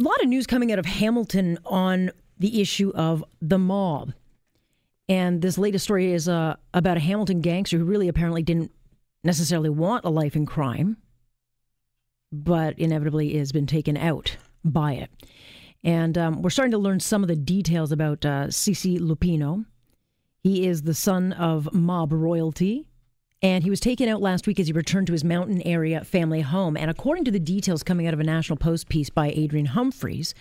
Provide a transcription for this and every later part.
A lot of news coming out of Hamilton on the issue of the mob. And this latest story is uh, about a Hamilton gangster who really apparently didn't necessarily want a life in crime, but inevitably has been taken out by it. And um, we're starting to learn some of the details about uh, CeCe Luppino. He is the son of mob royalty, and he was taken out last week as he returned to his mountain area family home. And according to the details coming out of a National Post piece by Adrian Humphreys,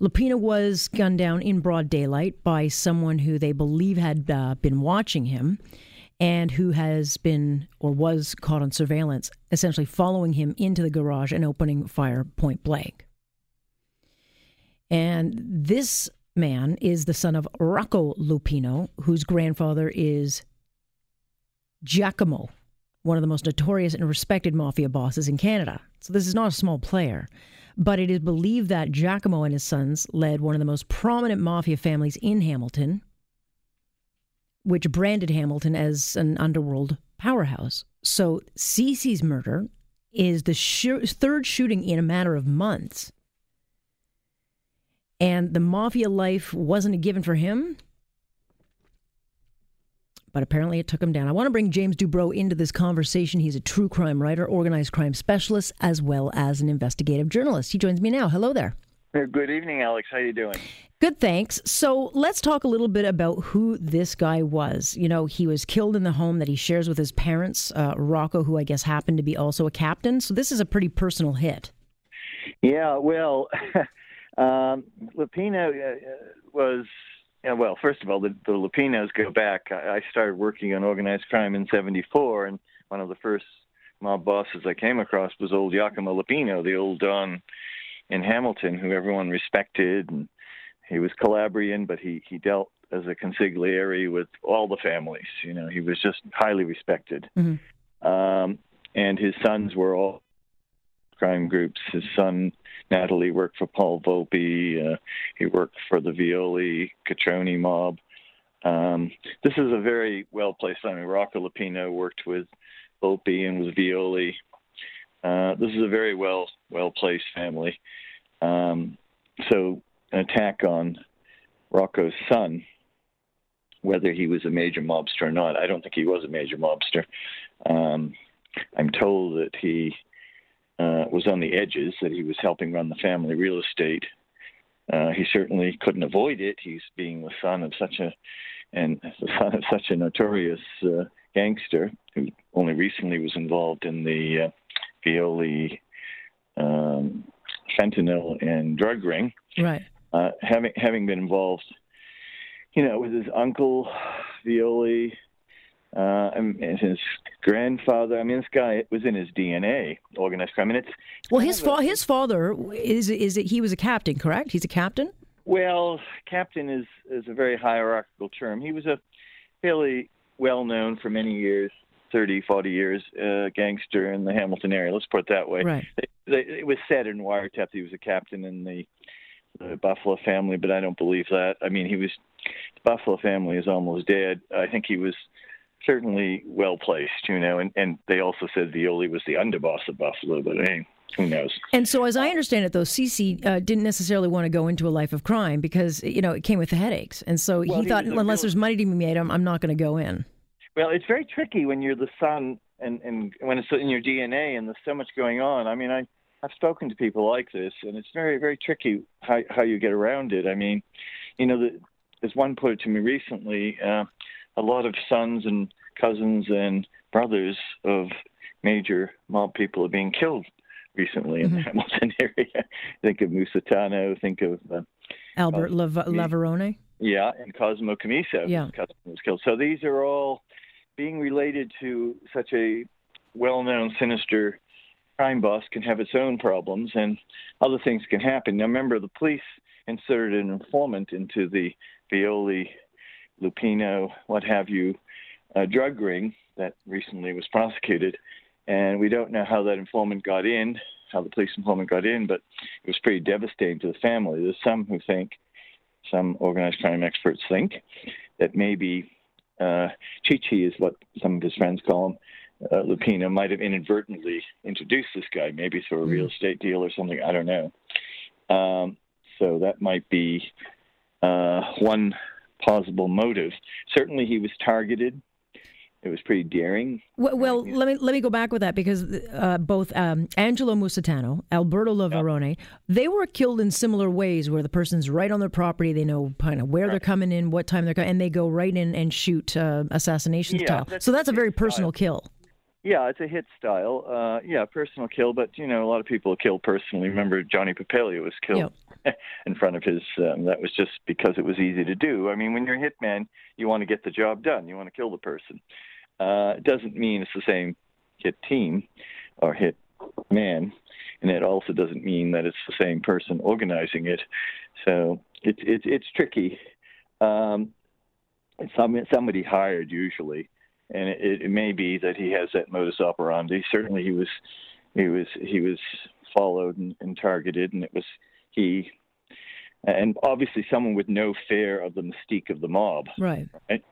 Luppino was gunned down in broad daylight by someone who they believe had uh, been watching him and who has been or was caught on surveillance, essentially following him into the garage and opening fire point blank. And this man is the son of Rocco Luppino, whose grandfather is Giacomo, one of the most notorious and respected mafia bosses in Canada. So this is not a small player. But it is believed that Giacomo and his sons led one of the most prominent mafia families in Hamilton, which branded Hamilton as an underworld powerhouse. So CeCe's murder is the sh- third shooting in a matter of months. And the mafia life wasn't a given for him, but apparently it took him down. I want to bring James Dubro into this conversation. He's a true crime writer, organized crime specialist, as well as an investigative journalist. He joins me now. Hello there. Good evening, Alex. How you doing? Good, thanks. So let's talk a little bit about who this guy was. You know, he was killed in the home that he shares with his parents, uh, Rocco, who I guess happened to be also a captain. So this is a pretty personal hit. Yeah, well, um, Luppino uh, was, know, well, first of all, the, the Luppinos go back. I, I started working on organized crime in 74, and one of the first mob bosses I came across was old Giacomo Luppino, the old Don in Hamilton, who everyone respected. And he was Calabrian, but he, he dealt as a consigliere with all the families. You know, he was just highly respected. Mm-hmm. Um, and his sons were all crime groups. His son Natale worked for Paul Volpe. Uh, he worked for the Violi Cotroni mob. Um, this is a very well placed family. Rocco Luppino worked with Volpe and with Violi. Uh, this is a very well well placed family. Um, so an attack on Rocco's son, whether he was a major mobster or not, I don't think he was a major mobster. Um, I'm told that he uh, was on the edges, that he was helping run the family real estate. Uh, he certainly couldn't avoid it. He's being the son of such a and the son of such a notorious uh, gangster who only recently was involved in the uh, Violi um, fentanyl and drug ring. Right. Uh, having having been involved, you know, with his uncle Violi, uh, and his grandfather. I mean, this guy was in his DNA, organized crime. And it's well, his fa- his father is is it, he was a captain, correct? He's a captain. Well, captain is is a very hierarchical term. He was a fairly well known for many years 30, 40 years, uh, gangster in the Hamilton area. Let's put it that way. Right. They, they, it was said in Wiretap that he was a captain in the, the Buffalo family, but I don't believe that. I mean, he was the Buffalo family is almost dead. I think he was certainly well placed, you know, and, and they also said Violi was the underboss of Buffalo, but hey, who knows? And so, as I understand it, though, CeCe uh, didn't necessarily want to go into a life of crime because, you know, it came with the headaches. And so well, he, he thought, unless real... there's money to be made, I'm, I'm not going to go in. Well, it's very tricky when you're the son and, and when it's in your DNA and there's so much going on. I mean, I, I've spoken to people like this, and it's very, very tricky how, how you get around it. I mean, you know, the, as one put it to me recently, uh, a lot of sons and cousins and brothers of major mob people are being killed recently in mm-hmm. the Hamilton area. think of Musitano, think of uh, Albert uh, Lav- Lavarone. Yeah, and Cosmo Commisso. Yeah. Was killed. So these are all being related to such a well-known sinister crime boss can have its own problems, and other things can happen. Now, remember, the police inserted an informant into the Violi, Luppino, what have you, uh, drug ring that recently was prosecuted, and we don't know how that informant got in, how the police informant got in, but it was pretty devastating to the family. There's some who think, some organized crime experts think, that maybe uh, Chichi is what some of his friends call him. Uh, Luppino might have inadvertently introduced this guy, maybe through a real mm. estate deal or something. I don't know. Um, so that might be uh, one possible motive. Certainly, he was targeted it was pretty daring. Well, well let me let me go back with that because uh, both um, Angelo Musitano, Alberto Lavarone, yeah. they were killed in similar ways, where the person's right on their property, they know kind of where right. they're coming in, what time they're coming, and they go right in and shoot uh, assassination yeah, style. That's so that's a very personal style. kill. Yeah, it's a hit style. Uh, yeah, personal kill, but you know a lot of people kill personally. Remember, Johnny Papalia was killed yep. in front of his. Um, that was just because it was easy to do. I mean, when you're a hitman, you want to get the job done. You want to kill the person. Uh, it doesn't mean it's the same hit team or hit man, and it also doesn't mean that it's the same person organizing it. So it's it's it's tricky. Um, it's somebody hired usually, and it, it may be that he has that modus operandi. Certainly, he was he was he was followed and, and targeted, and it was he and obviously someone with no fear of the mystique of the mob. Right. Right.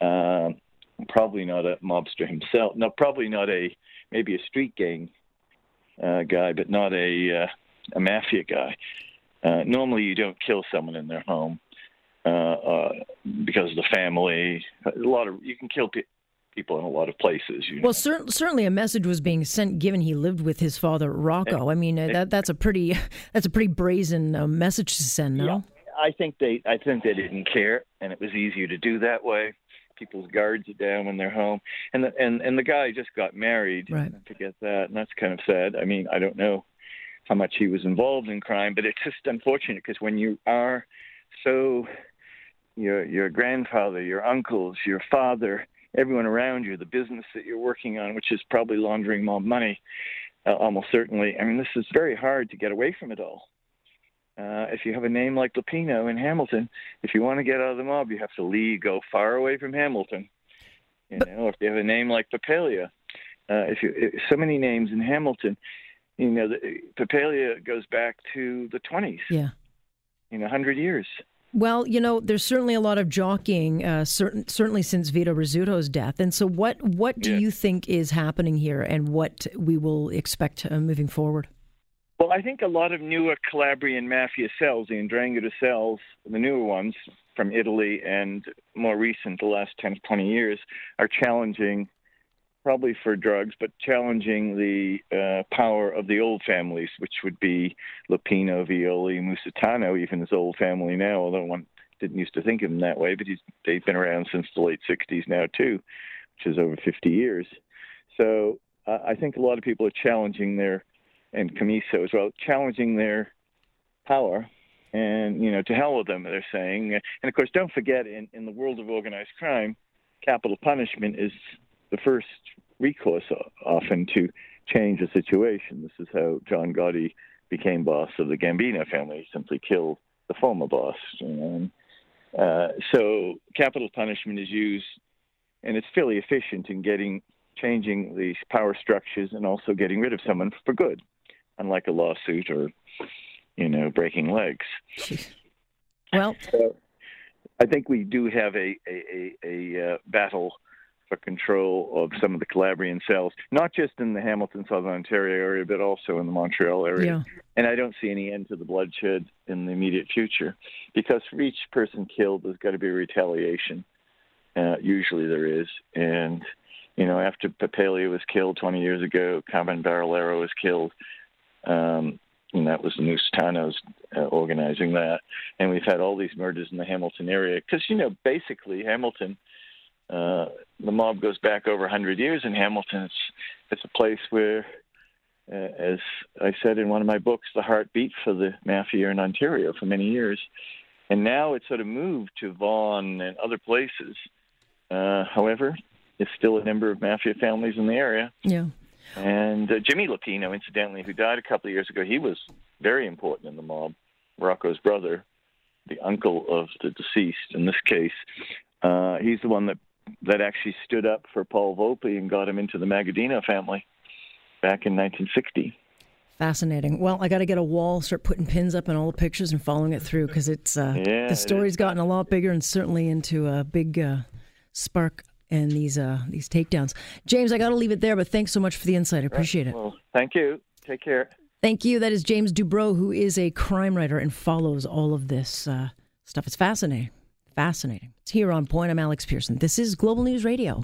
Uh, probably not a mobster himself. No, probably not a maybe a street gang uh, guy, but not a uh, a mafia guy. Uh, normally, you don't kill someone in their home uh, uh, because of the family. A lot of you can kill pe- people in a lot of places. well, know. Cer- certainly a message was being sent, given he lived with his father Rocco. I mean, uh, that that's a pretty that's a pretty brazen uh, message to send. No, yeah, I think they I think they didn't care, and it was easier to do that way people's guards are down when they're home. And the, and and the guy just got married. Right. To get that, and that's kind of sad. I mean, I don't know how much he was involved in crime, but it's just unfortunate because when you are so your your grandfather, your uncles, your father, everyone around you, the business that you're working on, which is probably laundering mob money, uh, almost certainly. I mean, this is very hard to get away from it all. Uh, if you have a name like Luppino in Hamilton, if you want to get out of the mob, you have to leave, go far away from Hamilton. You know, if you have a name like Papalia, uh, if you if, so many names in Hamilton, you know, the, Papalia goes back to the 20s. Yeah. You know, 100 years. Well, you know, there's certainly a lot of jockeying, uh, certain, certainly since Vito Rizzuto's death. And so, what what do yeah. you think is happening here, and what we will expect uh, moving forward? Well, I think a lot of newer Calabrian mafia cells, the Ndrangheta cells, the newer ones from Italy and more recent, the last 10 to 20 years, are challenging, probably for drugs, but challenging the uh, power of the old families, which would be Luppino, Violi, Musitano, even his old family now, although one didn't used to think of him that way, but they've been around since the late 60s now, too, which is over 50 years. So uh, I think a lot of people are challenging their and Commisso as well, challenging their power. And, you know, to hell with them, they're saying. And of course, don't forget, in, in the world of organized crime, capital punishment is the first recourse often to change a situation. This is how John Gotti became boss of the Gambino family. He simply killed the former boss. You know? uh, so capital punishment is used, and it's fairly efficient in getting changing these power structures and also getting rid of someone for good unlike a lawsuit or, you know, breaking legs. Well, so I think we do have a a, a, a uh, battle for control of some of the Calabrian cells, not just in the Hamilton, Southern Ontario area, but also in the Montreal area. Yeah. And I don't see any end to the bloodshed in the immediate future, because for each person killed, there's got to be retaliation. Uh, usually there is, and you know, after Papalia was killed 20 years ago, Carmen Barillaro was killed. Um, and that was the Musitanos uh, organizing that. And we've had all these murders in the Hamilton area because, you know, basically Hamilton, uh, the mob goes back over 100 years in Hamilton. It's, it's a place where, uh, as I said in one of my books, the heart beat for the mafia in Ontario for many years. And now it's sort of moved to Vaughan and other places. Uh, however, it's still a number of mafia families in the area. Yeah. And uh, Jimmy Luppino, incidentally, who died a couple of years ago, he was very important in the mob. Rocco's brother, the uncle of the deceased in this case, uh, he's the one that that actually stood up for Paul Volpe and got him into the Magaddino family back in 1960. Fascinating. Well, I got to get a wall, start putting pins up in all the pictures and following it through because it's uh, Yeah, the story's is. gotten a lot bigger and certainly into a big uh, spark and these uh, these takedowns. James, I got to leave it there, but thanks so much for the insight. I appreciate it. Well, thank you. Take care. Thank you. That is James Dubro, who is a crime writer and follows all of this uh, stuff. It's fascinating. Fascinating. It's here on Point. I'm Alex Pearson. This is Global News Radio.